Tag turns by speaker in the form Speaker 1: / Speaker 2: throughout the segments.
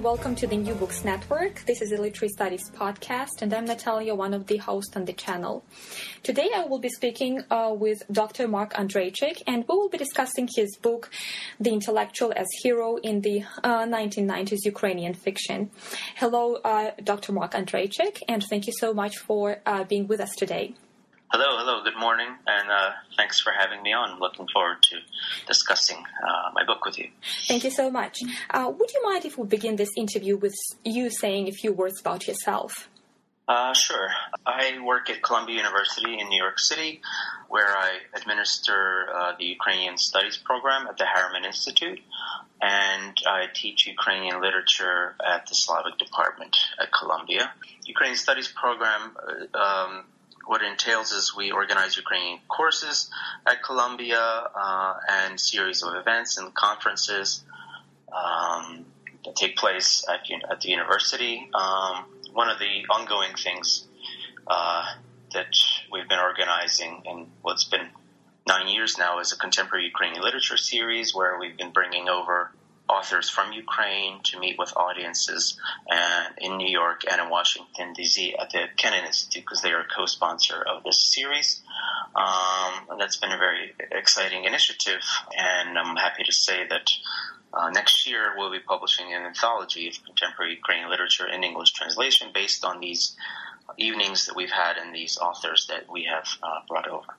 Speaker 1: And welcome to the New Books Network. This is a Literary Studies podcast, and I'm Natalia, one of the hosts on the channel. Today I will be speaking uh, with Dr. Mark Andryczyk, and we will be discussing his book, The Intellectual as Hero in the uh, 1990s Ukrainian Fiction. Hello, uh, Dr. Mark Andryczyk, and thank you so much for uh, being with us today.
Speaker 2: Hello, hello, good morning, and uh, thanks for having me on. Looking forward to discussing uh, my book with you.
Speaker 1: Thank you so much. Uh, would you mind if we begin this interview with you saying a few words about yourself?
Speaker 2: Uh, sure. I work at Columbia University in New York City, where I administer uh, the Ukrainian Studies program at the Harriman Institute, and I teach Ukrainian literature at the Slavic department at Columbia. Ukrainian Studies program uh, um, what it entails is we organize Ukrainian courses at Columbia uh, and series of events and conferences um, that take place at, at the university. Um, one of the ongoing things uh, that we've been organizing in what's been nine years now is a contemporary Ukrainian literature series where we've been bringing over authors from Ukraine to meet with audiences in New York and in Washington D.C. at the Kennan Institute because they are a co-sponsor of this series. Um, that's been a very exciting initiative, and I'm happy to say that uh, next year we'll be publishing an anthology of contemporary Ukrainian literature in English translation based on these evenings that we've had and these authors that we have uh, brought over.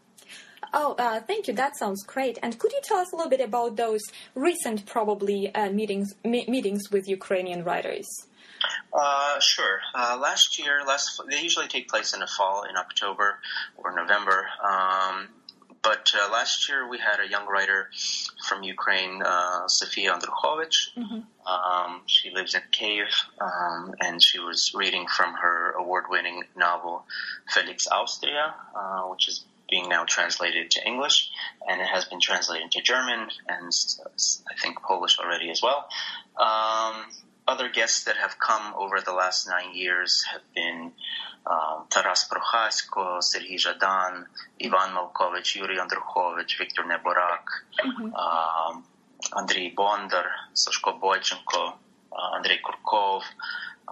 Speaker 1: Oh, uh, thank you. That sounds great. And could you tell us a little bit about those recent, probably uh, meetings me- meetings with Ukrainian writers?
Speaker 2: Uh, sure. Uh, last year, last they usually take place in the fall, in October or November. Um, but uh, last year we had a young writer from Ukraine, uh, Sofia Andrukhovich. Mm-hmm. Um, she lives in Kiev, um, and she was reading from her award-winning novel Felix Austria, uh, which is being now translated to English, and it has been translated to German and I think Polish already as well. Um, other guests that have come over the last nine years have been um, Taras Prochasko, Serhii Zhadan, Ivan Malkovich, Yuri Andrukhovich, Viktor Neborak, mm-hmm. um, Andrei Bondar, Sashko Boychenko, uh, Andrei Kurkov,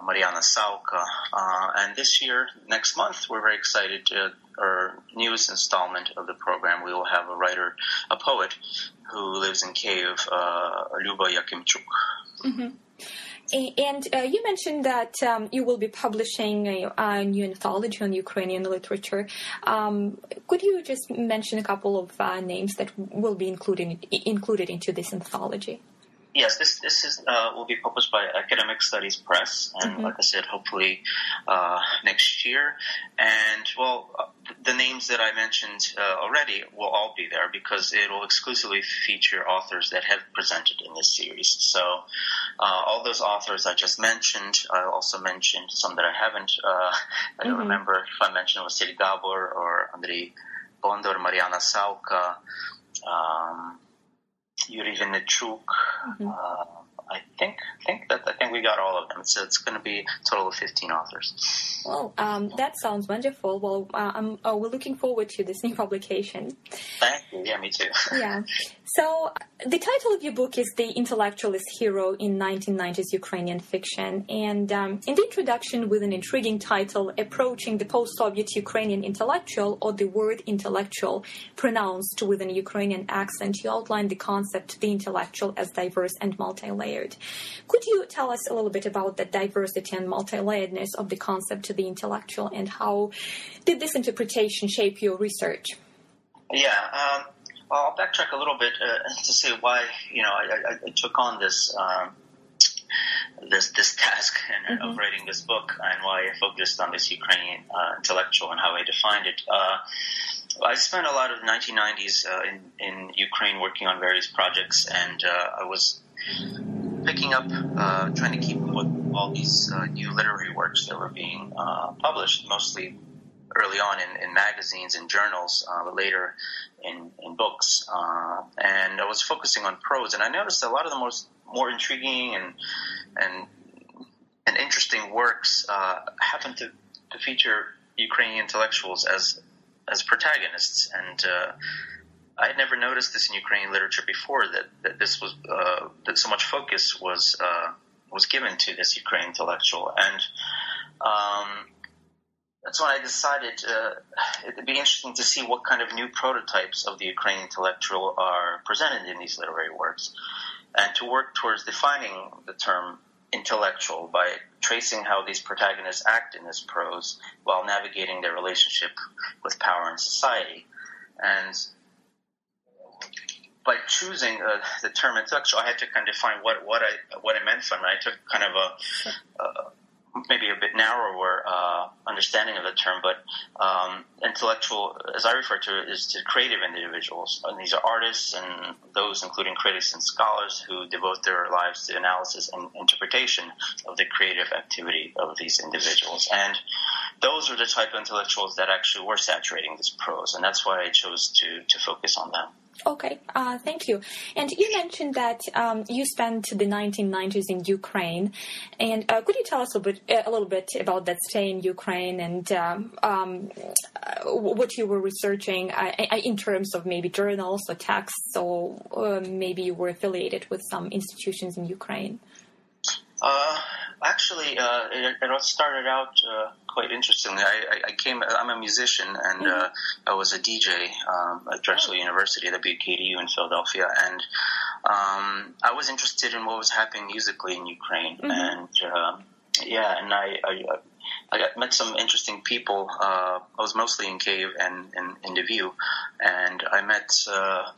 Speaker 2: Mariana Savka. Uh, and this year, next month, we're very excited to, our newest installment of the program, we will have a writer, a poet who lives in Kiev, uh, Yakimchuk.
Speaker 1: Mm-hmm. And uh, you mentioned that um, you will be publishing a, a, new anthology on Ukrainian literature. Um, could you just mention a couple of uh, names that will be included included into this anthology?
Speaker 2: Yes, this this is uh, will be published by Academic Studies Press, and mm-hmm. like I said, hopefully uh, next year. And well, uh, the names that I mentioned uh, already will all be there because it will exclusively feature authors that have presented in this series. So uh, all those authors I just mentioned, I also mentioned some that I haven't. Uh, I don't mm-hmm. remember if I mentioned Vasily Gabor or Andrei Bondar, Mariana Savka. Um, Yuri Vinnichuk. Mm-hmm. Uh, I think think that I think we got all of them. So it's going to be a total of fifteen authors.
Speaker 1: Well, um, that sounds wonderful. Well, uh, I'm, oh, we're looking forward to this new publication.
Speaker 2: Thank you. Yeah, me too.
Speaker 1: yeah. So the title of your book is "The Intellectual as Hero in 1990s Ukrainian Fiction," and um, in the introduction, with an intriguing title, "Approaching the Post-Soviet Ukrainian Intellectual," or the word "intellectual" pronounced with an Ukrainian accent, you outline the concept, the intellectual, as diverse and multi-layered. Could you tell us a little bit about the diversity and multi-layeredness of the concept to the intellectual, and how did this interpretation shape your research?
Speaker 2: Yeah, um, I'll backtrack a little bit uh, to say why you know I, I, took on this um, this this task and, mm-hmm. of writing this book, and why I focused on this Ukrainian uh, intellectual and how I defined it. Uh, I spent a lot of the 1990s uh, in in Ukraine working on various projects, and uh, I was picking up, uh, trying to keep up with all these new literary works that were being published, mostly early on in, in magazines and journals, uh, but later in, in books. Uh, and I was focusing on prose, and I noticed a lot of the most more intriguing and and and interesting works uh, happen to, to feature Ukrainian intellectuals as as protagonists, and uh, I had never noticed this in Ukrainian literature before. That that this was uh, that so much focus was uh, was given to this Ukrainian intellectual, and um, that's when I decided uh, it'd be interesting to see what kind of new prototypes of the Ukrainian intellectual are presented in these literary works, and to work towards defining the term intellectual by tracing how these protagonists act in this prose while navigating their relationship with power and society. And by choosing uh, the term intellectual, I had to kind of define what, what I what I meant from it. I took kind of a, a maybe a bit narrower uh, understanding of the term, but um, intellectual, as I refer to it, is to creative individuals. And these are artists and those, including critics and scholars, who devote their lives to analysis and interpretation of the creative activity of these individuals. And those are the type of intellectuals that actually were saturating this prose, and that's why I chose to to focus on them.
Speaker 1: Okay, uh, thank you. And you mentioned that um, you spent the 1990s in Ukraine, and uh, could you tell us a little bit, a little bit about that stay in Ukraine and um, um, uh, what you were researching uh, in terms of maybe journals or texts, or uh, maybe you were affiliated with some institutions in Ukraine?
Speaker 2: Uh, actually, uh, it, it, started out uh, quite interestingly. I, I, came. I'm a musician, and mm-hmm. Uh, I was a DJ um, at Drexel oh. University, the WKDU in Philadelphia, and um, I was interested in what was happening musically in Ukraine, mm-hmm. and um, yeah, and I, I I got, met some interesting people. Uh, I was mostly in Kiev and in, in Lviv, and I met uh,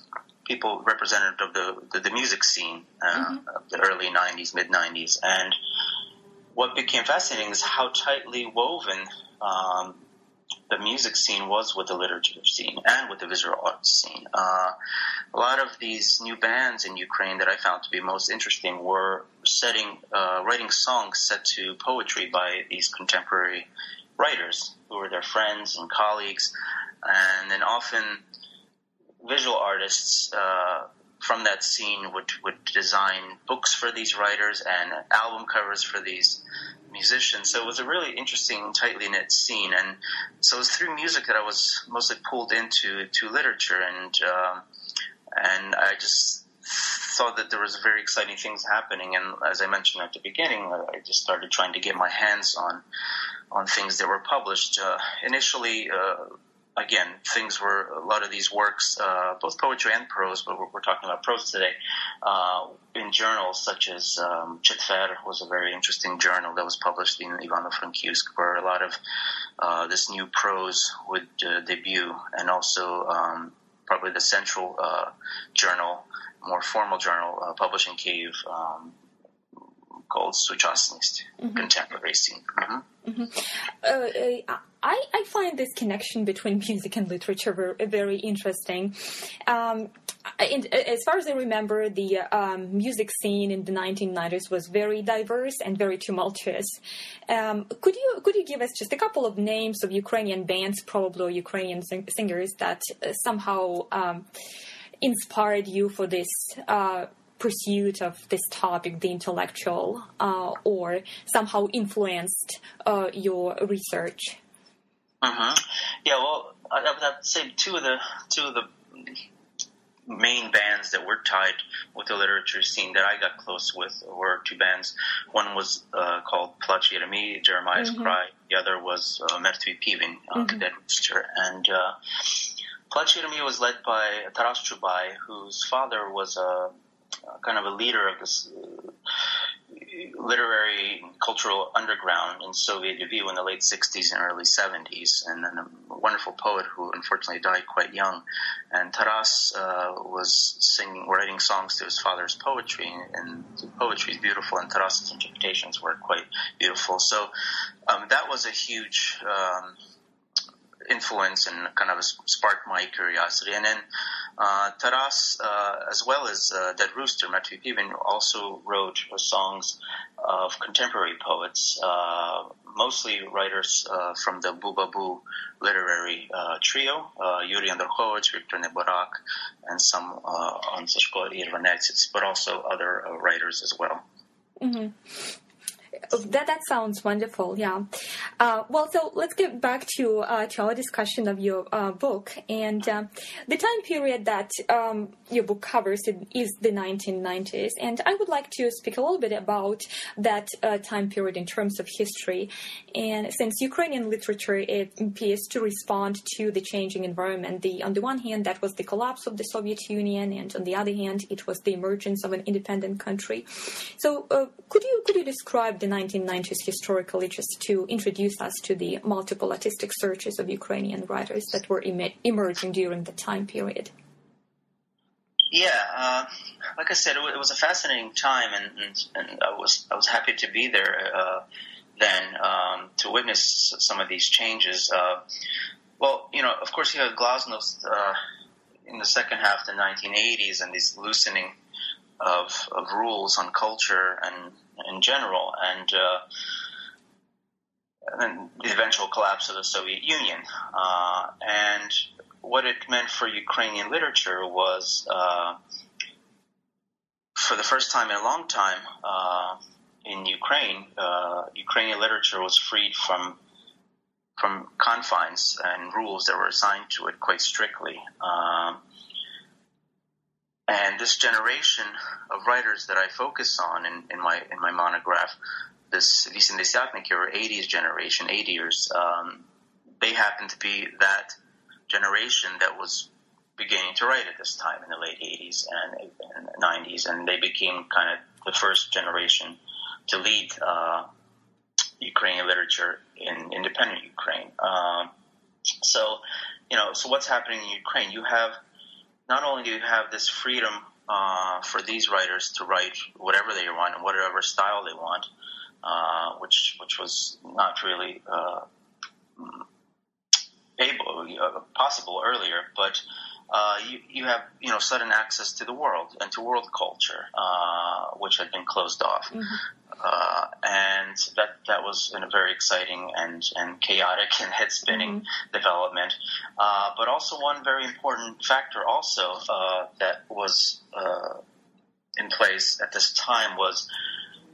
Speaker 2: people representative of the, the, the music scene uh, mm-hmm. of the early 90s, mid 90s. And what became fascinating is how tightly woven um, the music scene was with the literature scene and with the visual arts scene. Uh, a lot of these new bands in Ukraine that I found to be most interesting were setting, uh, writing songs set to poetry by these contemporary writers who were their friends and colleagues, and then often visual artists uh, from that scene would would design books for these writers and album covers for these musicians. So it was a really interesting, tightly knit scene, and so it was through music that I was mostly pulled into to literature, and um, and I just thought that there was very exciting things happening. And as I mentioned at the beginning, I just started trying to get my hands on on things that were published. Uh, initially. Uh, again, things were a lot of these works, uh, both poetry and prose, but we're, we're talking about prose today, uh, in journals such as um, Chetver was a very interesting journal that was published in Ivano-Frankivsk, where a lot of uh, this new prose would uh, debut, and also um, probably the central uh, journal, more formal journal, uh, published in Kiev. Um, called Suchasnist, mm-hmm. contemporary scene. Mm-hmm.
Speaker 1: Mm-hmm. I, I find this connection between music and literature very, interesting. Um, in, as far as I remember, the um, music scene in the 1990s was very diverse and very tumultuous. Um, could you could you give us just a couple of names of Ukrainian bands, probably or Ukrainian sing- singers that uh, somehow um, inspired you for this? Uh, pursuit of this topic, the intellectual, uh, or somehow influenced uh, your research?
Speaker 2: Uh-huh. Yeah, well, I, would have to say two of the two of the main bands that were tied with the literature scene that I got close with were two bands. One was uh, called Plachi Jeremiah's mm-hmm. Cry. The other was uh, Mertvyi Piven, uh, mm-hmm. Dead Rooster. And uh, Plachi was led by Taras Chubai, whose father was a kind of a leader of this uh, literary cultural underground in Soviet Lviv in the late 60s and early 70s, and then a wonderful poet who unfortunately died quite young. And Taras uh, was singing, writing songs to his father's poetry, and the poetry is beautiful, and Taras's interpretations were quite beautiful. So um, that was a huge. Um, influence and kind of sparked my curiosity. And then uh, Taras, uh, as well as uh, Dead Rooster, Mertvyi Piven, also wrote songs of contemporary poets, uh, mostly writers uh, from the Bubabu literary uh, trio, Yuri Andrukhovich, Viktor Neborak, and some on Sashko Irvanets's, but also other writers as well.
Speaker 1: Mm-hmm. That that sounds wonderful. Yeah. Uh, well, so let's get back to uh, to our discussion of your uh, book and uh, the time period that um, your book covers is the 1990s, and I would like to speak a little bit about that uh, time period in terms of history. And since Ukrainian literature it appears to respond to the changing environment, the on the one hand that was the collapse of the Soviet Union, and on the other hand it was the emergence of an independent country. So uh, could you could you describe the 1990s historically just to introduce us to the multiple artistic searches of Ukrainian writers that were em- emerging during the time period.
Speaker 2: Yeah, uh, like I said, it, was a fascinating time, and, and, and, I was I was happy to be there uh, then um, to witness some of these changes. Uh, well, you know, of course, you had Glasnost uh, in the second half of the 1980s, and this loosening of, of rules on culture and in general, and, uh, and the eventual collapse of the Soviet Union. Uh, and what it meant for Ukrainian literature was, uh, for the first time in a long time uh, in Ukraine, uh, Ukrainian literature was freed from from confines and rules that were assigned to it quite strictly. Um, and this generation of writers that I focus on in, in my in my monograph, this Visindesyatniki or 80s generation, 80ers, um, they happen to be that generation that was beginning to write at this time in the late 80s and, and 90s, and they became kind of the first generation to lead uh, Ukrainian literature in independent Ukraine. Um, so, you know, so what's happening in Ukraine? You have not only do you have this freedom uh, for these writers to write whatever they want and whatever style they want, uh, which which was not really uh, able uh, possible earlier, but uh, you, you have you know sudden access to the world and to world culture, uh, which had been closed off. Mm-hmm. Uh, and that that was a very exciting and and chaotic and head spinning mm-hmm. development. Uh, but also one very important factor also uh, that was uh, in place at this time was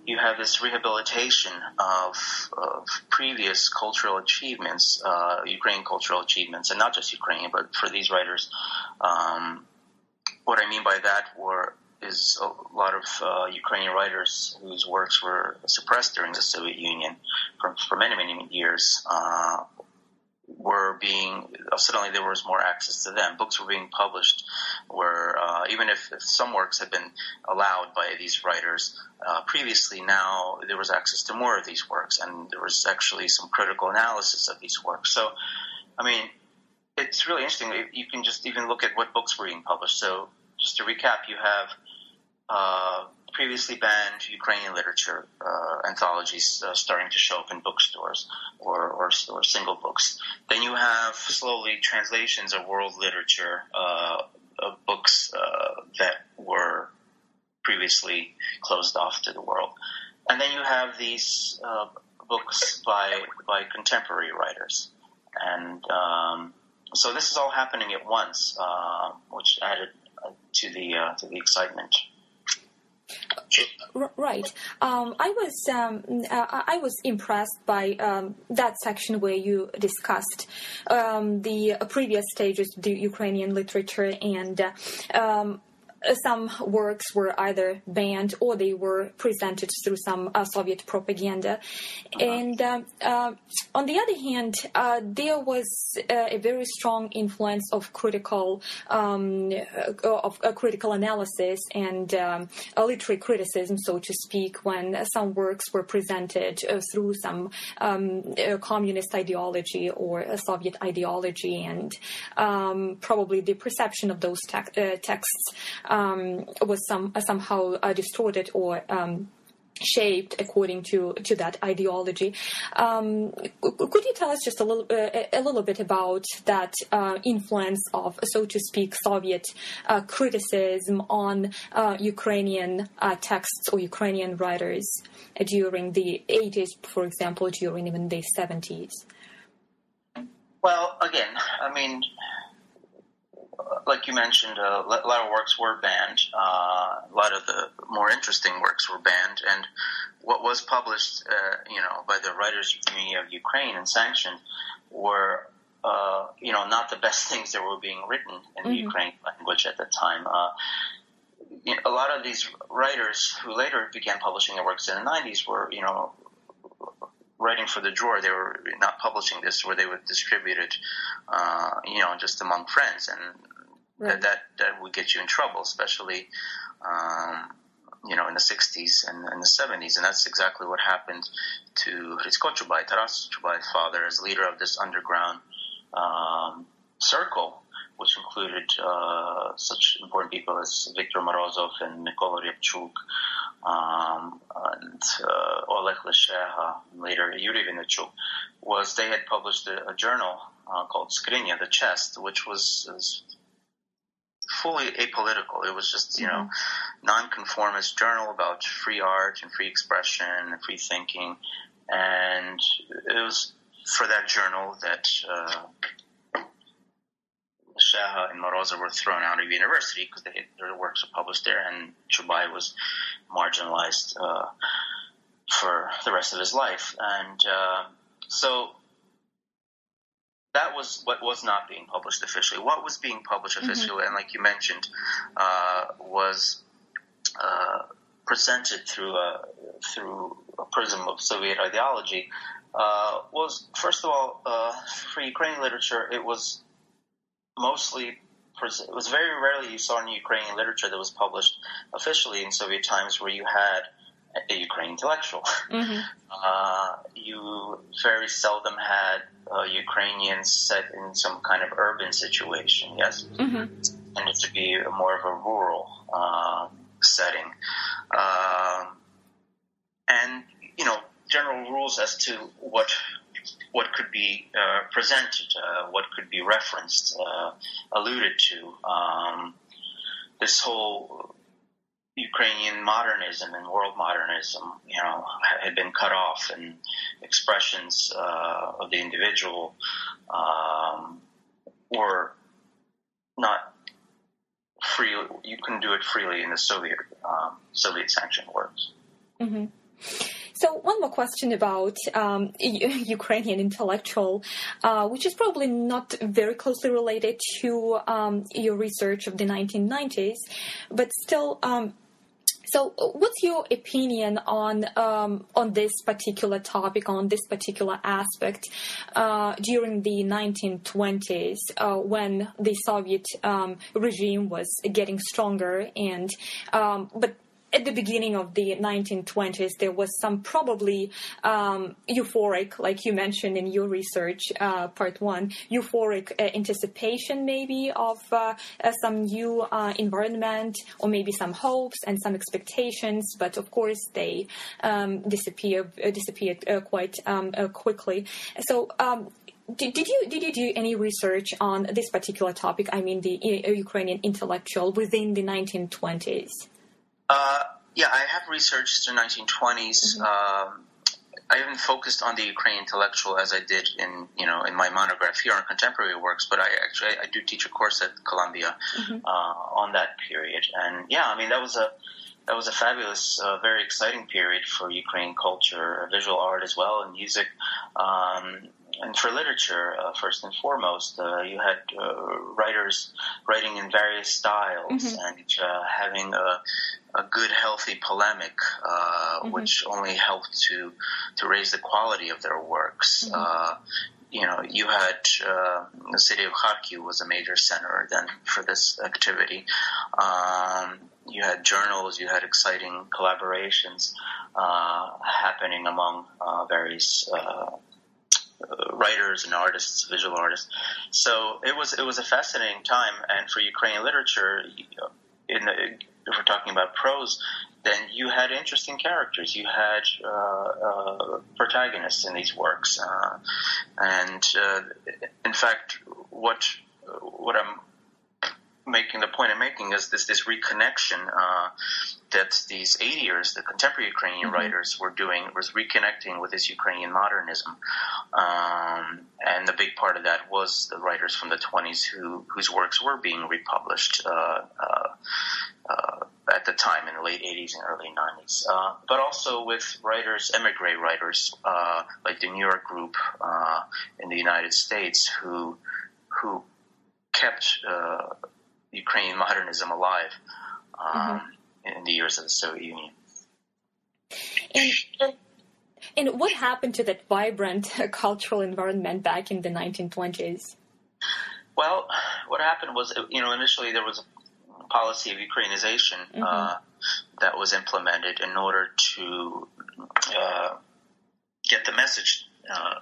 Speaker 2: you have this rehabilitation of, of previous cultural achievements, uh, Ukrainian cultural achievements, and not just Ukrainian, but for these writers. Um, what I mean by that were is a lot of uh, Ukrainian writers whose works were suppressed during the Soviet Union for, for many, many years uh, were being suddenly there was more access to them. Books were being published where uh, even if, if, some works had been allowed by these writers uh, previously, now there was access to more of these works, and there was actually some critical analysis of these works. So, I mean, it's really interesting. You can just even look at what books were being published. So, just to recap, you have uh, previously banned Ukrainian literature uh, anthologies uh, starting to show up in bookstores or, or, or, single books. Then you have slowly translations of world literature uh, of books uh, that were previously closed off to the world. And then you have these uh, books by by contemporary writers, and um, so this is all happening at once, which added to the to the excitement.
Speaker 1: Right. Um, I was um, uh, I was impressed by um, that section where you discussed um, the previous stages of the Ukrainian literature and uh, um, some works were either banned or they were presented through some uh, Soviet propaganda. Uh-huh. And uh, uh, on the other hand, uh, there was uh, a very strong influence of critical um, of critical analysis and um, literary criticism, so to speak, when some works were presented through some um, communist ideology or Soviet ideology, and um, probably the perception of those te- texts um, was some uh, somehow uh, distorted or um, shaped according to to that ideology. Um, could you tell us just a little uh, a little bit about that uh, influence of, so to speak, Soviet uh, criticism on uh, Ukrainian texts or Ukrainian writers during the 80s, for example, during even the 70s?
Speaker 2: Well, again, I mean, like you mentioned, uh, a lot of works were banned. Uh, a lot of the more interesting works were banned, and what was published, uh, you know, by the writers community of Ukraine and sanctioned were, uh, you know, not the best things that were being written in mm-hmm. the Ukrainian language at the time. Uh, you know, a lot of these writers who later began publishing their works in the 90s were, you know, writing for the drawer. They were not publishing this, where they would distribute it, uh, you know, just among friends, and right. that, that that would get you in trouble, especially. Um, you know, in the 60s and in the 70s, and that's exactly what happened to Hrytsko Chubai, Taras Chubai's father, as leader of this underground um, circle, which included uh, such important people as Viktor Morozov and Mykola Ryabchuk, um, and uh, Oleg Lysheha, later Yuri Vynnychuk, was they had published a, a journal uh, called Skrinya, the Chest, which was, was, fully apolitical. It was just, you know, mm-hmm. nonconformist journal about free art and free expression and free thinking. And it was for that journal that uh, Sheha and Morozov were thrown out of university because their works were published there, and Chubai was marginalized uh, for the rest of his life. And uh, so that was what was not being published officially. What was being published mm-hmm. officially, mm-hmm. and like you mentioned, uh, was uh, presented through a through a prism of Soviet ideology. Uh, was first of all uh, for Ukrainian literature, it was mostly it was very rarely you saw in Ukrainian literature that was published officially in Soviet times where you had a Ukrainian intellectual. Mm-hmm. Uh, you very seldom had uh, Ukrainians set in some kind of urban situation. Yes, mm-hmm. and it to be more of a rural uh, setting, um, and you know general rules as to what what could be uh, presented, uh, what could be referenced, uh, alluded to. Um, this whole Ukrainian modernism and world modernism, you know, had been cut off, and expressions uh, of the individual um, were not free. You couldn't do it freely in the Soviet um, Soviet sanctioned works.
Speaker 1: Mm-hmm. So one more question about um, Ukrainian intellectual, uh, which is probably not very closely related to um, your research of the 1990s, but still. Um, so, what's your opinion on um, on this particular topic, on this particular aspect uh, during the 1920s, uh, when the Soviet um, regime was getting stronger, and um, but at the beginning of the 1920s, there was some probably um, euphoric, like you mentioned in your research, uh, part one, euphoric uh, anticipation maybe of uh, uh some new uh, environment or maybe some hopes and some expectations, but of course they um, disappear, uh, disappeared quite um, quickly. So um, did, did, you did you do any research on this particular topic? I mean, the Ukrainian intellectual within the 1920s.
Speaker 2: Uh, yeah, I have researched the 1920s. Mm-hmm. Um, I haven't focused on the Ukrainian intellectual as I did in you know in my monograph here on contemporary works, but I actually I do teach a course at Columbia mm-hmm. uh, on that period, and yeah, I mean that was a that was a fabulous, uh, very exciting period for Ukrainian culture, visual art as well, and music. Um, and for literature, uh, first and foremost, uh, you had uh, writers writing in various styles mm-hmm. and uh, having a, a, good, healthy polemic, uh, mm-hmm. which only helped to to raise the quality of their works. Mm-hmm. Uh, you know, you had the city of Kharkiv was a major center then for this activity. Um, you had journals, you had exciting collaborations happening among various uh, writers and artists, visual artists. So it was it was a fascinating time, and for Ukrainian literature, in the, if we're talking about prose, then you had interesting characters. You had uh, uh, protagonists in these works, uh, and uh, in fact, what what I'm making the point I'm making is this this reconnection uh, that these 80ers, the contemporary Ukrainian mm-hmm. writers, were doing was reconnecting with this Ukrainian modernism, um, and the big part of that was the writers from the 20s who whose works were being republished. Uh, uh, uh, at the time in the late 80s and early 90s, uh, but also with writers, emigre writers, uh, like the New York Group in the United States, who who kept Ukrainian modernism alive um, mm-hmm. In the years of the Soviet Union.
Speaker 1: And, and what happened to that vibrant cultural environment back in the 1920s?
Speaker 2: Well, what happened was, you know, initially there was a policy of Ukrainization mm-hmm. uh, that was implemented in order to uh, get the message uh,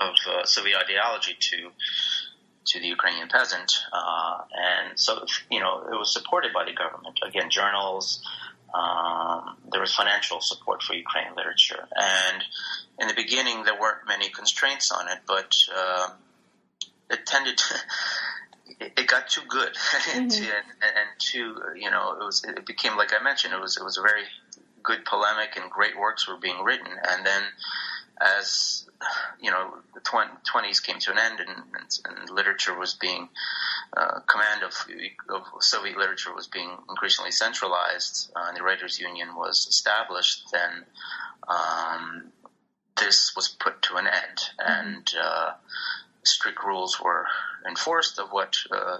Speaker 2: of uh, Soviet ideology to to the Ukrainian peasant. Uh, and so, you know, it was supported by the government. Again, journals, um, there was financial support for Ukrainian literature. And in the beginning, there weren't many constraints on it, but uh, it tended to. It got too good, mm-hmm. and, and too, you know, it was. It became, like I mentioned, it was. It was a very good polemic, and great works were being written. And then, as you know, the twenties came to an end, and, and, and literature was being uh, command of, of, Soviet literature was being increasingly centralized, uh, and the Writers' Union was established. Then um, this was put to an end, mm-hmm. and uh, strict rules were enforced of what uh,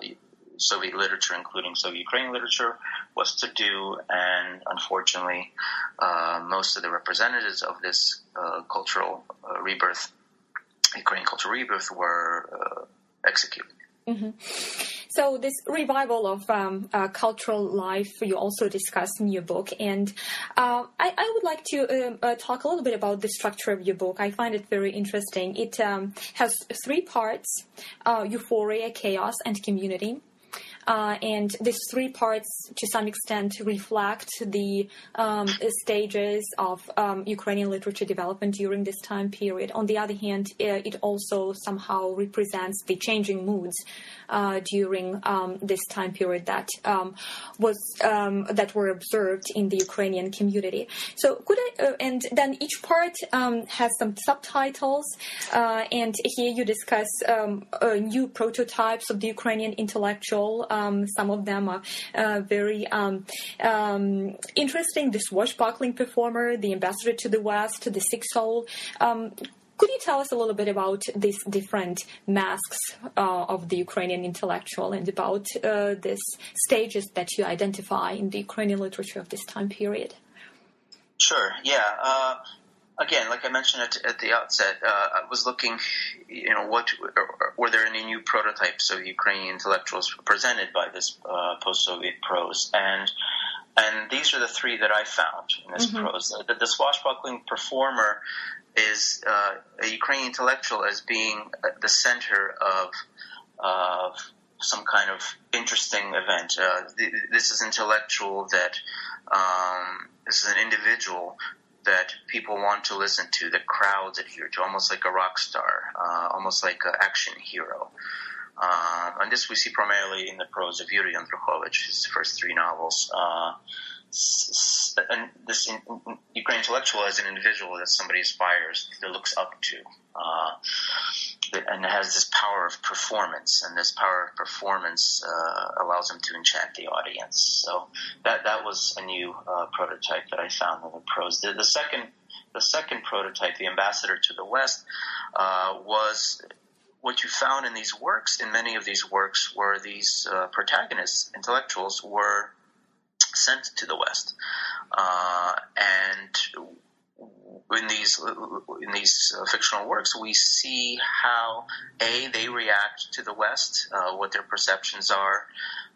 Speaker 2: Soviet literature, including Soviet Ukrainian literature, was to do. And unfortunately, uh, most of the representatives of this uh, cultural uh, rebirth, Ukrainian cultural rebirth, were uh, executed.
Speaker 1: Mm-hmm. So this revival of um, uh, cultural life you also discuss in your book, and uh, I, I, would like to um, uh, talk a little bit about the structure of your book. I find it very interesting. It um, has three parts: uh, euphoria, chaos, and community. Uh, and these three parts, to some extent, reflect the um, stages of um, Ukrainian literature development during this time period. On the other hand, uh, it also somehow represents the changing moods uh, during um, this time period that um, was um, that were observed in the Ukrainian community. So, could I? Uh, and then each part um, has some subtitles, uh, and here you discuss new prototypes of the Ukrainian intellectual. Um, some of them are uh, very um, um, interesting. The swashbuckling performer, the ambassador to the West, the sick soul. Um, could you tell us a little bit about these different masks uh, of the Ukrainian intellectual and about uh, these stages that you identify in the Ukrainian literature of this time period?
Speaker 2: Sure. Yeah. Uh, again, like I mentioned at, at the outset, uh, I was looking, you know, what were there any new prototypes of Ukrainian intellectuals presented by this uh, post-Soviet prose, and and these are the three that I found in this mm-hmm. prose. The, the, swashbuckling performer is uh, a Ukrainian intellectual as being at the center of of some kind of interesting event. Uh, this is intellectual that um, this is an individual that people want to listen to, that crowds adhere to, almost like a rock star, uh, almost like an action hero. Uh, and this we see primarily in the prose of Yuri Andrukhovych, his first three novels. Uh, and this in, Ukrainian intellectual as an individual that somebody aspires, that looks up to, uh, and it has this power of performance, and this power of performance uh, allows him to enchant the audience. So that that was a new uh, prototype that I found in the prose. The, the second the second prototype, the Ambassador to the West, uh, was what you found in these works, in many of these works, were these uh, protagonists, intellectuals, were sent to the West, uh, and in these in these uh, fictional works, we see how a they react to the West, uh, what their perceptions are,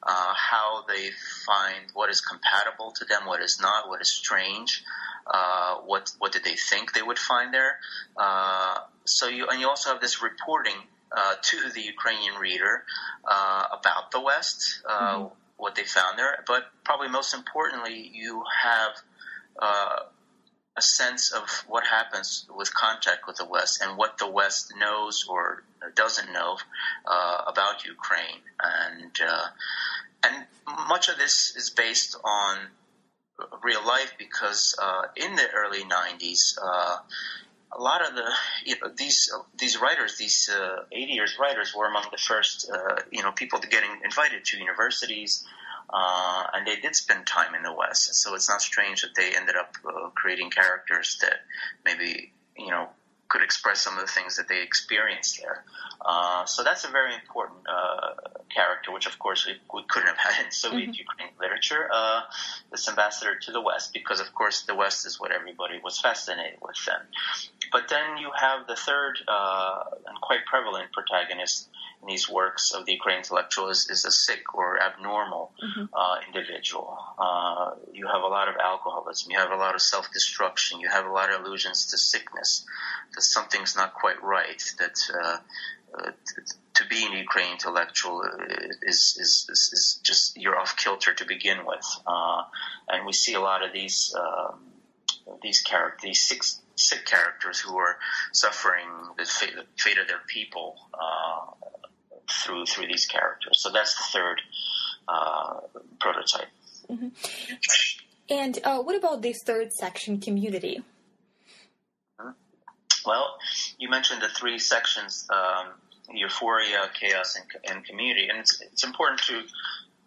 Speaker 2: uh, how they find what is compatible to them, what is not, what is strange, uh, what what did they think they would find there. Uh, so you and you also have this reporting uh, to the Ukrainian reader about the West, mm-hmm. what they found there, but probably most importantly, you have a sense of what happens with contact with the West and what the West knows or doesn't know uh, about Ukraine, and uh, and much of this is based on real life because uh, in the early '90s. Uh, a lot of the you know, these these writers, these uh, 80 years writers, were among the first uh, you know people getting invited to universities, uh, and they did spend time in the West, so it's not strange that they ended up uh, creating characters that maybe you know could express some of the things that they experienced there. Uh, so that's a very important uh, character, which of course we, we, couldn't have had in Soviet mm-hmm. Ukrainian literature. Uh, this ambassador to the West, because of course the West is what everybody was fascinated with then. But then you have the third uh, and quite prevalent protagonist in these works of the Ukrainian intellectual is, is a sick or abnormal mm-hmm. uh, individual. Uh, you have a lot of alcoholism. You have a lot of self-destruction. You have a lot of allusions to sickness, something's not quite right. That uh, uh to be an Ukrainian intellectual is, is, is, is, just you're off kilter to begin with, uh, and we see a lot of these um, these characters, these six sick characters who are suffering the fate, the fate of their people uh, through through these characters. So that's the third uh, prototype.
Speaker 1: Mm-hmm. And uh, what about this third section, community?
Speaker 2: Well, you mentioned the three sections: um, euphoria, chaos, and, and, community. And it's it's important to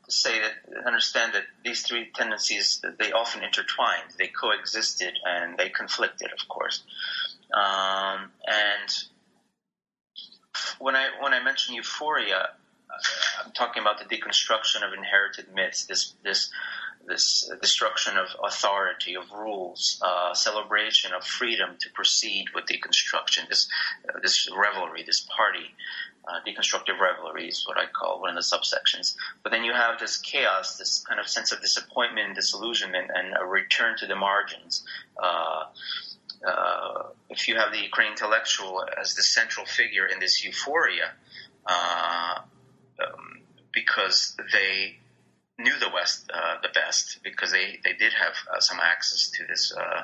Speaker 2: say that understand that these three tendencies they often intertwined, they coexisted, and they conflicted, of course. Um, and when I when I mention euphoria, I'm talking about the deconstruction of inherited myths. This this this destruction of authority, of rules, uh, celebration of freedom to proceed with deconstruction. This uh, this revelry, this party, uh, deconstructive revelry is what I call one of the subsections. But then you have this chaos, this kind of sense of disappointment and disillusionment, and a return to the margins. Uh, uh, if you have the Ukrainian intellectual as the central figure in this euphoria, uh, um, because they knew the West uh, the best, because they, they did have uh, some access to this uh,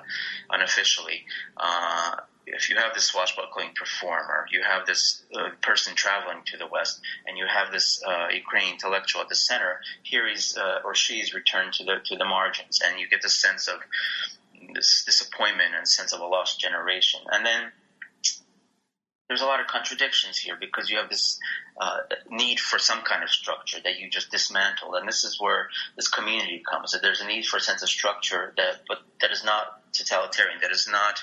Speaker 2: unofficially. Uh, if you have this swashbuckling performer, you have this person traveling to the West, and you have this Ukrainian intellectual at the center, here he's or she's returned to the to the margins, and you get the sense of this disappointment and sense of a lost generation. And then there's a lot of contradictions here because you have this uh, need for some kind of structure that you just dismantle, and this is where this community comes. That there's a need for a sense of structure that, but that is not totalitarian, that is not,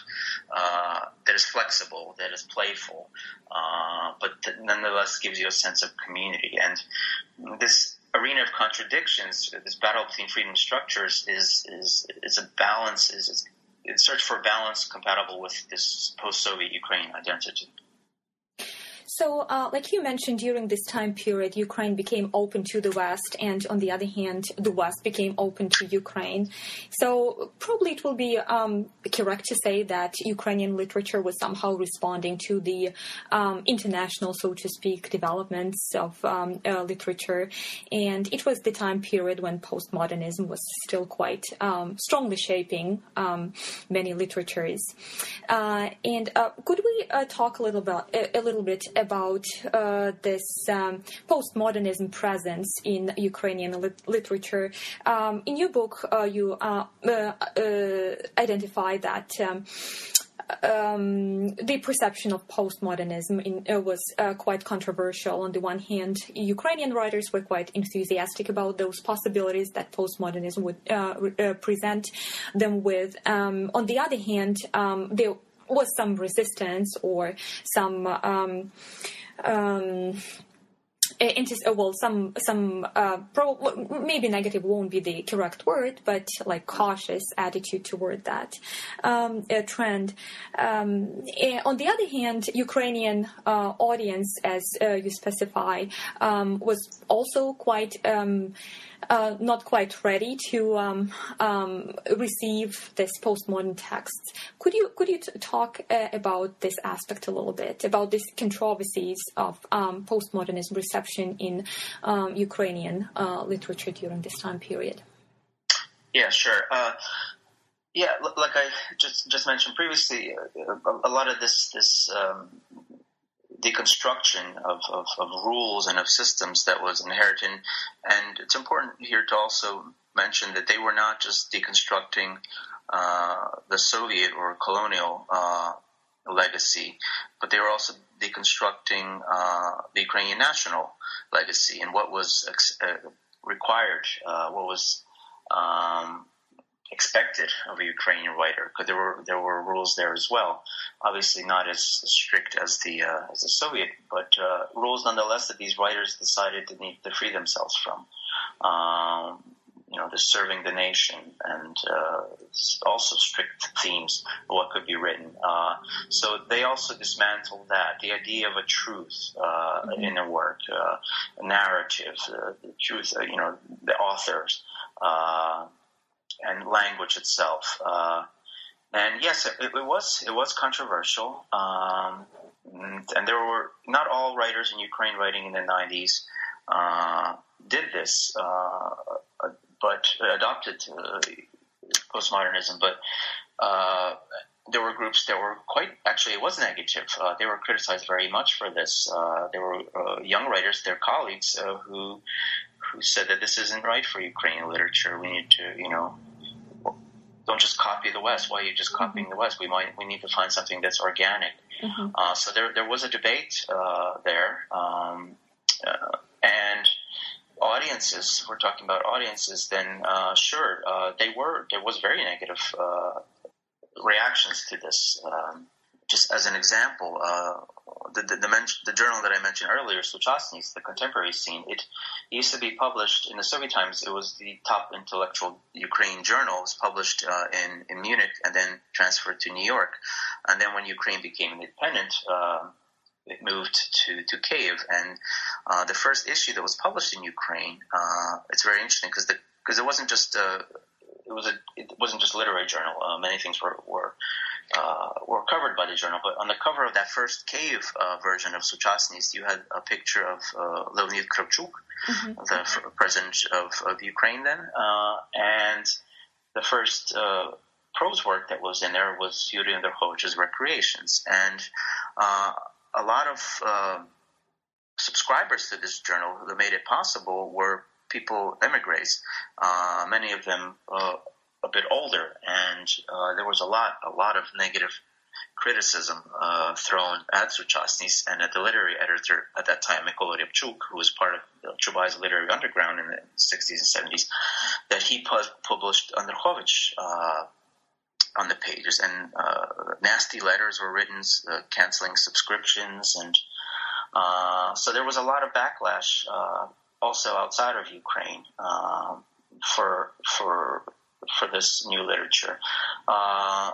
Speaker 2: uh, that is flexible, that is playful, uh, but nonetheless gives you a sense of community. And this arena of contradictions, this battle between freedom structures is is is a balance, is, a search for balance compatible with this post-Soviet Ukraine identity.
Speaker 1: So, uh, like you mentioned, during this time period, Ukraine became open to the West, and on the other hand, the West became open to Ukraine. So, probably it will be um, correct to say that Ukrainian literature was somehow responding to the um, international, so to speak, developments of um, uh, literature. And it was the time period when postmodernism was still quite um, strongly shaping um, many literatures. Uh, and uh, could we uh, talk a little bit, a, a little bit about uh, this um, postmodernism presence in Ukrainian lit- literature. Um, in your book, uh, you uh, uh, uh identify that. Um, um, the perception of postmodernism in, uh, was uh, quite controversial. On the one hand, Ukrainian writers were quite enthusiastic about those possibilities that postmodernism would uh, re- present them with. Um, on the other hand, um, there was some resistance or some um, um, uh, well, some some uh, pro- maybe negative won't be the correct word, but like cautious attitude toward that um, trend. Um, eh, on the other hand, Ukrainian uh, audience, as uh, you specify, um, was also quite. Uh, not quite ready to um, um, receive this postmodern text. Could you could you t- talk uh, about this aspect a little bit about these controversies of um, reception in um, Ukrainian uh, literature during this time period?
Speaker 2: Yeah, sure. Uh, yeah, like I just just mentioned previously, uh, a, a lot of this this um, deconstruction of, of, of, rules and of systems that was inherent in. And it's important here to also mention that they were not just deconstructing uh, the Soviet or colonial uh, legacy, but they were also deconstructing uh, the Ukrainian national legacy and what was ex- uh, required, uh, what was um, expected of a Ukrainian writer because there were there were rules there as well. Obviously, not as strict as the uh, as the Soviet, but uh, rules nonetheless that these writers decided to need to free themselves from. Um, you know, the serving the nation and uh, also strict themes of what could be written. Uh, so they also dismantled that the idea of a truth uh, mm-hmm. in a work, uh, a narrative, uh, the truth. Uh, you know, the authors and language itself. Uh, and yes, it, it, was it was controversial, um, and, there were not all writers in Ukraine writing in the '90s uh, did this, uh, but adopted uh, postmodernism. But uh, there were groups that were quite actually it was negative. Uh, they were criticized very much for this. there were young writers, their colleagues, who who said that this isn't right for Ukrainian literature. We need to, you know, don't just copy the West. Why are you just copying mm-hmm. the West? We might we need to find something that's organic. Mm-hmm. Uh, so there there was a debate uh, there, um, uh, and audiences. We're talking about audiences. Then uh, sure, uh, they were there was very negative uh, reactions to this. Um, just as an example, the, the, the, men- the, journal that I mentioned earlier, Suchasnist, the contemporary scene, it used to be published in the Soviet times. It was the top intellectual Ukraine journal. It was published uh, in, in Munich and then transferred to New York. And then when Ukraine became independent, uh, it moved to, to Kiev. And uh, the first issue that was published in Ukraine, uh, it's very interesting because because it wasn't just a, uh, it was a it wasn't just literary journal. Uh, many things were, were uh, were covered by the journal. But on the cover of that first Kiev uh, version of Suchasnist, you had a picture of uh, Leonid Kravchuk, mm-hmm. the f- president of, of Ukraine then, uh, and the first uh, prose work that was in there was Yuri Andrukhovich's Recreations, and uh, a lot of subscribers to this journal that made it possible were people, emigres, many of them a bit older, and uh, there was a lot, a lot of negative criticism uh, thrown at Suchasnist and at the literary editor at that time, Mykola Riabchuk, who was part of Chubai's literary underground in the 60s and 70s, that he pu- published Andrukhovich uh, on the pages, and uh, nasty letters were written uh, canceling subscriptions, and uh, so there was a lot of backlash also outside of Ukraine for for for this new literature. Uh,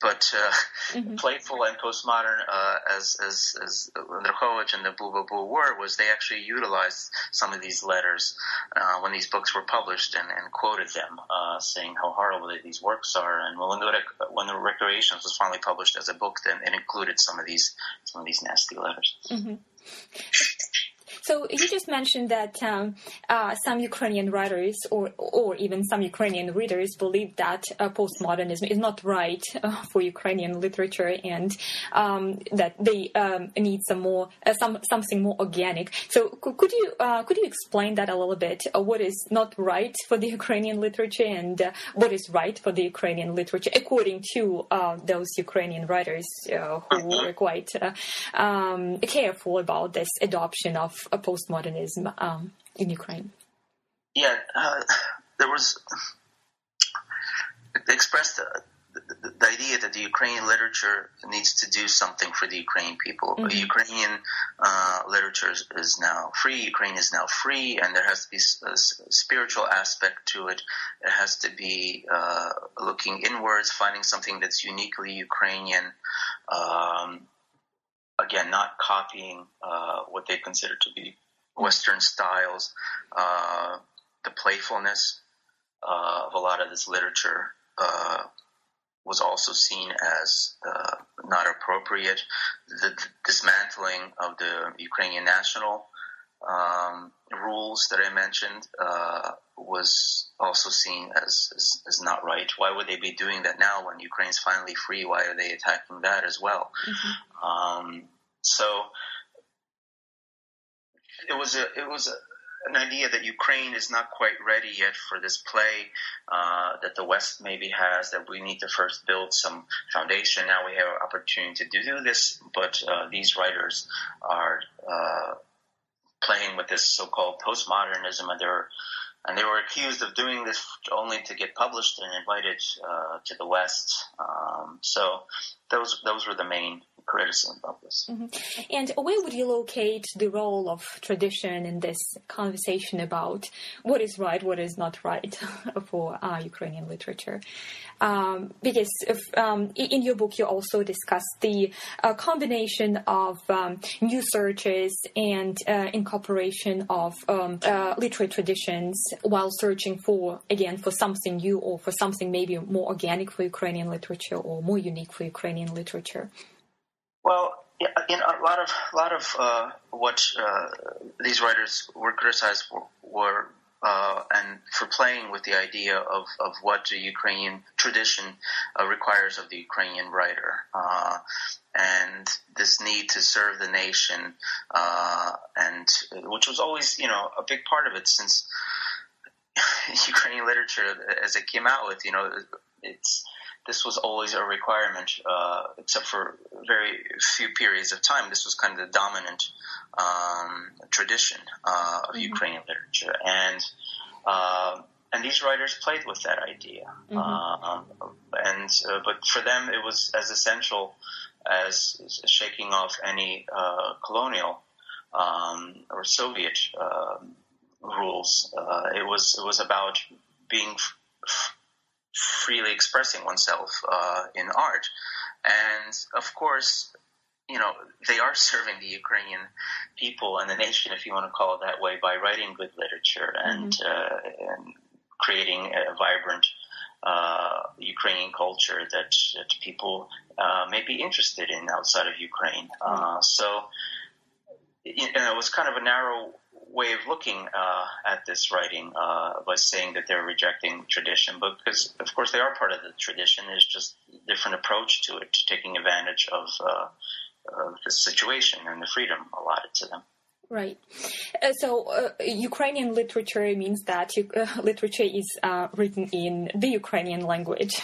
Speaker 2: but uh, mm-hmm. playful and postmodern uh, as as as Andrukhovich and the Boo Boo were was they actually utilized some of these letters uh, when these books were published and, and quoted them, uh, saying how horrible these works are. And when the when the Recreations was finally published as a book, then it included some of these some of these nasty letters.
Speaker 1: Mm-hmm. So you just mentioned that um, uh, some Ukrainian writers, or or even some Ukrainian readers, believe that uh, postmodernism is not right uh, for Ukrainian literature, and um, that they um, need some more uh, some something more organic. So could, could you uh, could you explain that a little bit? Uh, what is not right for the Ukrainian literature, and what is right for the Ukrainian literature according to those Ukrainian writers who were quite um, careful about this adoption of postmodernism um, in Ukraine?
Speaker 2: Yeah, uh, there was expressed uh, the, the, idea that the Ukrainian literature needs to do something for the Ukrainian people. Mm-hmm. Ukrainian uh, literature is, is, now free. Ukraine is now free, and there has to be a, a spiritual aspect to it. It has to be uh, looking inwards, finding something that's uniquely Ukrainian. Um, again, not copying uh, what they consider to be Western styles, uh, the playfulness uh, of a lot of this literature uh, was also seen as uh, not appropriate. The dismantling of the Ukrainian national um, rules that I mentioned uh, was also seen as, as, as, not right. Why would they be doing that now when Ukraine's finally free? Why are they attacking that as well? Mm-hmm. Um, so it was a it was a, an idea that Ukraine is not quite ready yet for this play uh, that the West maybe has. That we need to first build some foundation. Now we have an opportunity to do this, but uh, these writers are uh, playing with this so-called postmodernism, and they're and they were accused of doing this only to get published and invited uh, to the West. Um, so those those were the main criticism of this.
Speaker 1: Mm-hmm. And where would you locate the role of tradition in this conversation about what is right, what is not right for uh, Ukrainian literature? Um, because if, um, in your book you also discuss the uh, combination of um, new searches and uh, incorporation of um, uh, literary traditions while searching for again for something new or for something maybe more organic for Ukrainian literature or more unique for Ukrainian literature.
Speaker 2: Well, in a lot of a lot of uh, what uh, these writers were criticized for were uh, and for playing with the idea of, of what the Ukrainian tradition uh, requires of the Ukrainian writer, uh, and this need to serve the nation, uh, and which was always you know a big part of it since Ukrainian literature as it came out with you know it's this was always a requirement, uh, except for very few periods of time. This was kind of the dominant um, tradition uh, of mm-hmm. Ukrainian literature, and uh, and these writers played with that idea. Mm-hmm. Um, and uh, but for them, it was as essential as shaking off any uh, colonial um, or Soviet um, rules. Uh, it was it was about being f- freely expressing oneself uh, in art. And of course, you know, they are serving the Ukrainian people and the nation, if you want to call it that way, by writing good literature and, mm-hmm. uh, and creating a vibrant uh, Ukrainian culture that, that people uh, may be interested in outside of Ukraine. Mm-hmm. so it, it was kind of a narrow way of looking uh, at this writing uh, was saying that they're rejecting tradition, but because of course they are part of the tradition. There's just a different approach to it, taking advantage of, uh, the situation and the freedom allotted to them.
Speaker 1: Right. Uh, so, uh, Ukrainian literature means that uh, literature is uh, written in the Ukrainian language.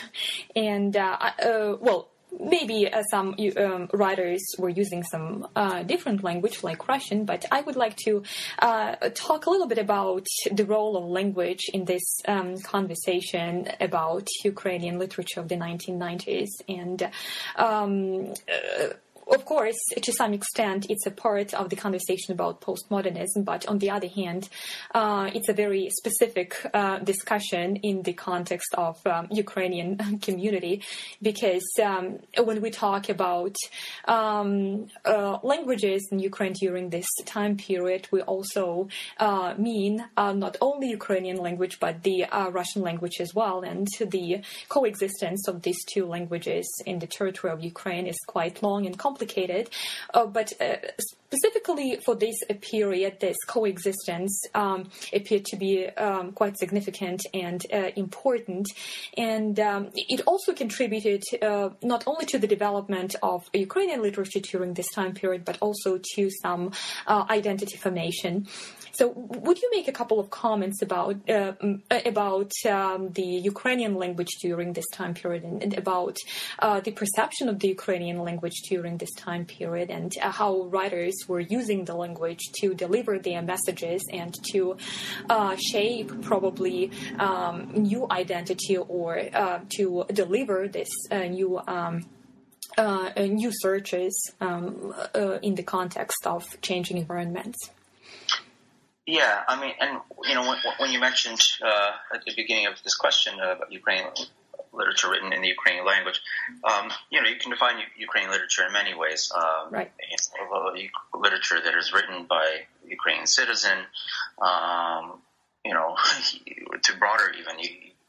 Speaker 1: And, uh, uh, well, maybe uh, some um, writers were using some uh, different language like Russian, but I would like to uh, talk a little bit about the role of language in this um, conversation about Ukrainian literature of the 1990s and um, uh, of course, to some extent, it's a part of the conversation about postmodernism, but on the other hand, uh, it's a very specific uh, discussion in the context of um, Ukrainian community, because um, when we talk about um, uh, languages in Ukraine during this time period, we also uh, mean uh, not only Ukrainian language, but the uh, Russian language as well, and the coexistence of these two languages in the territory of Ukraine is quite long and complex complicated, uh, but uh, specifically for this period, this coexistence um, appeared to be um, quite significant and uh, important, and um, it also contributed uh, not only to the development of Ukrainian literature during this time period, but also to some uh, identity formation. So, would you make a couple of comments about uh, about um, the Ukrainian language during this time period, and, and about uh, the perception of the Ukrainian language during this time period, and uh, how writers were using the language to deliver their messages and to uh, shape probably um, new identity or uh, to deliver this uh, new. Um, uh, new searches um, uh, in the context of changing environments.
Speaker 2: Yeah, I mean, and you know, when, when you mentioned uh, at the beginning of this question about Ukrainian literature written in the Ukrainian language, um, you know, you can define Ukrainian literature in many ways.
Speaker 1: Um, right.
Speaker 2: literature that is written by Ukrainian citizen, um, you know, to broader even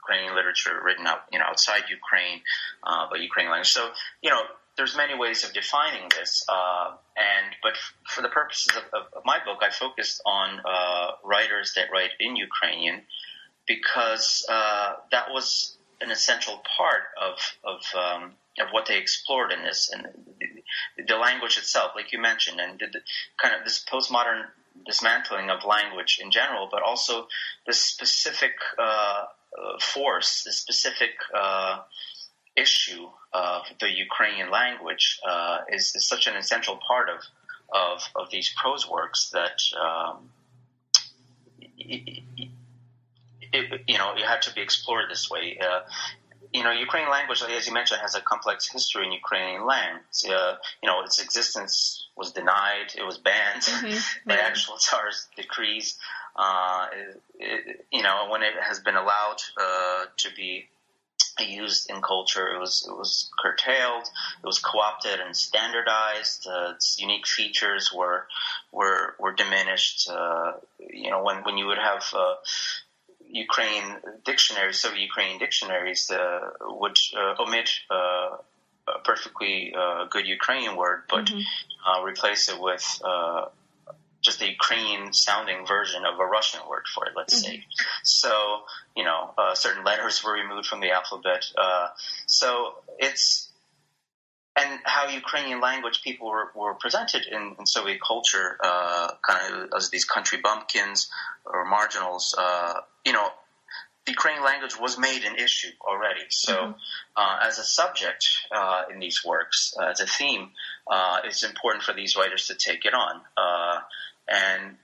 Speaker 2: Ukrainian literature written out, you know, outside Ukraine, uh, by Ukrainian language. So, you know, there's many ways of defining this, uh, and but for the purposes of, of, of my book, I focused on uh, writers that write in Ukrainian because uh, that was an essential part of of um, of what they explored in this and the, the language itself, like you mentioned, and the, the, kind of this postmodern dismantling of language in general, but also this specific uh, uh, force, this specific uh, issue of the Ukrainian language uh, is, is, such an essential part of of, of these prose works that um, it, it, you know it had to be explored this way. Uh, you know, Ukrainian language, as you mentioned, has a complex history in Ukrainian land. Uh, you know, its existence was denied; it was banned mm-hmm. by actual Tsar's decrees. Uh, it, you know, when it has been allowed uh, to be used in culture. It was it was curtailed. It was co-opted and standardized. Uh, its unique features were were were diminished. Uh, you know, when when you would have uh, Ukraine dictionaries, Soviet Ukrainian dictionaries uh, would uh, omit uh, a perfectly good Ukrainian word, but mm-hmm. replace it with just a Ukrainian sounding version of a Russian word for it, let's mm-hmm. say. So, you know, uh, certain letters were removed from the alphabet. Uh, so it's, and how Ukrainian language people were, were presented in, in Soviet culture, uh, kind of as these country bumpkins or marginals, uh, you know, the Ukrainian language was made an issue already. So, mm-hmm. uh, as a subject uh, in these works, uh, as a theme, uh, it's important for these writers to take it on and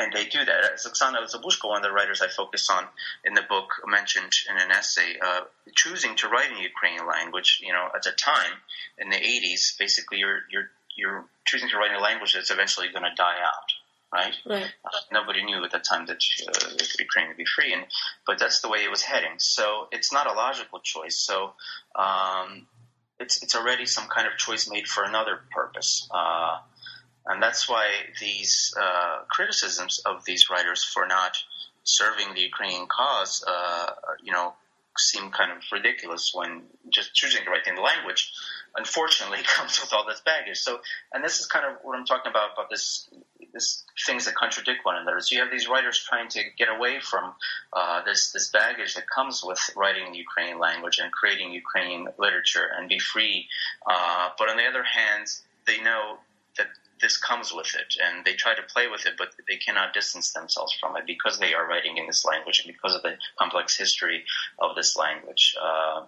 Speaker 2: and they do that. As Oksana Zabuzhko, one of the writers I focus on in the book, mentioned in an essay, uh, choosing to write in the Ukrainian language, you know, at the time in the 80s, basically you're you're you're choosing to write in a language that's eventually going to die out, right?
Speaker 1: Right.
Speaker 2: Uh, nobody knew at the time that uh, Ukraine would be free, and but that's the way it was heading. So it's not a logical choice. So. Um, it's, it's already some kind of choice made for another purpose. Uh, and that's why these uh, criticisms of these writers for not serving the Ukrainian cause, uh, you know, seem kind of ridiculous when just choosing to write in the language, unfortunately, comes with all this baggage. So, and this is kind of what I'm talking about about this, this things that contradict one another. So you have these writers trying to get away from uh, this this baggage that comes with writing in the Ukrainian language and creating Ukrainian literature and be free. Uh, but on the other hand, they know this comes with it, and they try to play with it, but they cannot distance themselves from it because they are writing in this language and because of the complex history of this language. Uh,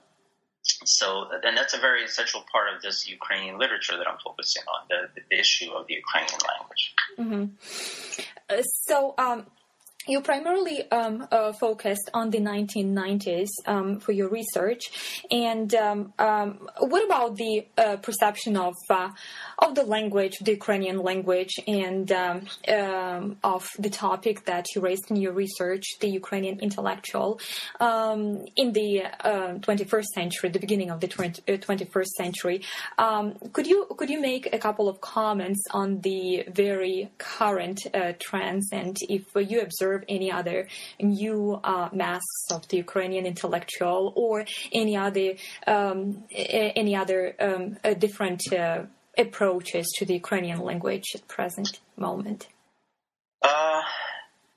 Speaker 2: so, and that's a very essential part of this Ukrainian literature that I'm focusing on, the, the issue of the Ukrainian language.
Speaker 1: Mm-hmm. Uh, so, um, you primarily um, uh, focused on the 1990s um, for your research, and um, um, what about the uh, perception of uh, of the language, the Ukrainian language, and um, um, of the topic that you raised in your research, the Ukrainian intellectual, in the 21st uh, century, the beginning of the 20, 21st uh, century? could you could you make a couple of comments on the very current uh, trends, and if you observe observe any other new uh, masks of the Ukrainian intellectual or any other um, any other um, different uh, approaches to the Ukrainian language at present moment?
Speaker 2: Uh,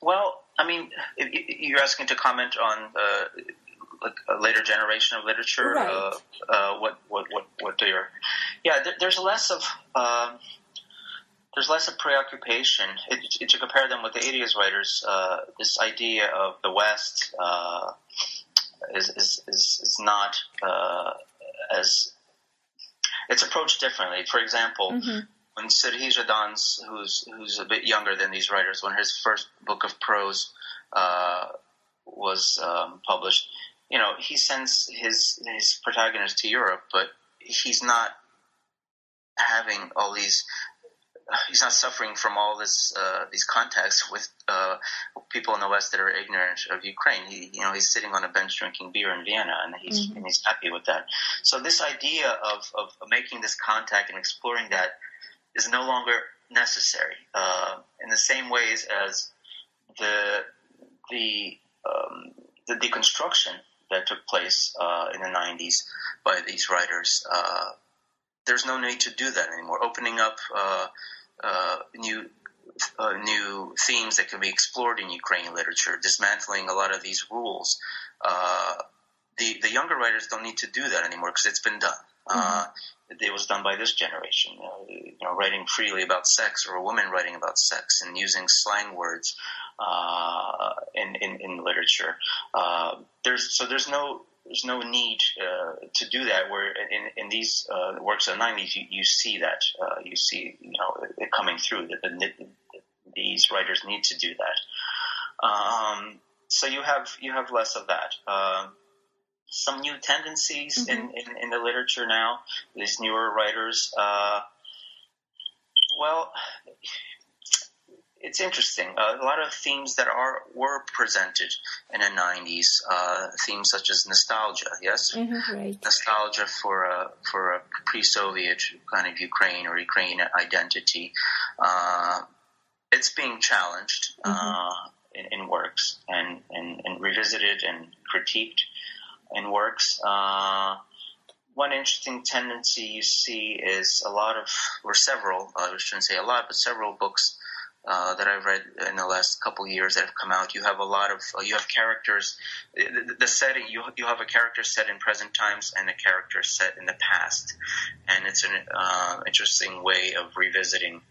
Speaker 2: well, I mean, you're asking to comment on uh, like a later generation of literature.
Speaker 1: Right. Uh,
Speaker 2: uh, what what what what do your yeah? There, there's less of um, there's less of preoccupation. It, it, to compare them with the 80s writers, uh, this idea of the West uh, is, is, is is not uh, as it's approached differently. For example, mm-hmm. when Serhiy Zhadans, who's who's a bit younger than these writers, when his first book of prose uh, was um, published, you know, he sends his his protagonist to Europe, but he's not having all these he's not suffering from all this uh, these contacts with uh, people in the West that are ignorant of Ukraine. He, you know, he's sitting on a bench drinking beer in Vienna, and he's mm-hmm. and he's happy with that. So this idea of, of making this contact and exploring that is no longer necessary uh, in the same ways as the the um, the deconstruction that took place uh, in the 90s by these writers. There's no need to do that anymore. Opening up uh, uh, new uh, new themes that can be explored in Ukrainian literature, dismantling a lot of these rules. Uh, the the younger writers don't need to do that anymore because it's been done. Uh, mm-hmm. it was done by this generation, you know, writing freely about sex or a woman writing about sex and using slang words uh, in, in, in literature. Uh, there's so there's no there's no need uh, to do that. Where in, in these uh, works of the '90s, you, you see that uh, you see you know it coming through that the, these writers need to do that. Um, so you have you have less of that. Uh, some new tendencies mm-hmm. in, in, in, the literature now. These newer writers. Uh, well, it's interesting. Uh, a lot of themes that are were presented in the '90s, uh, themes such as nostalgia, yes,
Speaker 1: mm-hmm, right.
Speaker 2: nostalgia for a for a pre-Soviet kind of Ukraine or Ukrainian identity. Uh, it's being challenged uh, mm-hmm. in, in, works and, and, and, revisited and critiqued in works. Uh, one interesting tendency you see is a lot of, or several, uh, I shouldn't say a lot, but several books uh, that I've read in the last couple years that have come out. You have a lot of uh, you have characters. The, the, setting you you have a character set in present times and a character set in the past, and it's an uh, interesting way of revisiting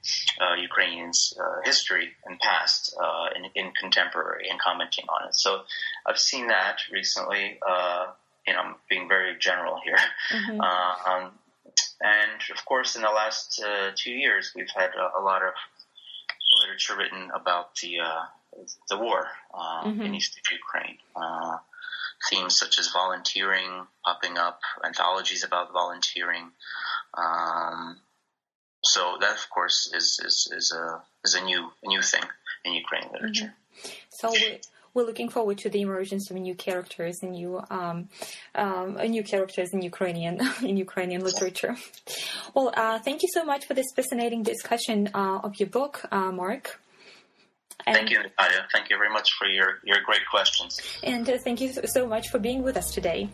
Speaker 2: uh, Ukrainians' uh, history and past in, in, contemporary and commenting on it. So I've seen that recently. you know, I'm being very general here. Mm-hmm. Um, and of course, in the last two years, we've had a, a lot of literature written about the uh, the war uh, mm-hmm. in eastern Ukraine. Uh, themes such as volunteering popping up, anthologies about volunteering. Um, so that, of course, is is is a is a new a new thing in Ukrainian literature.
Speaker 1: Mm-hmm. So we're looking forward to the emergence of new characters and new um, um, new characters in Ukrainian in Ukrainian literature. Well, uh, thank you so much for this fascinating discussion uh, of your book, uh, Mark.
Speaker 2: And thank you, Natalia. Thank you very much for your, your great questions.
Speaker 1: And uh, thank you so much for being with us today.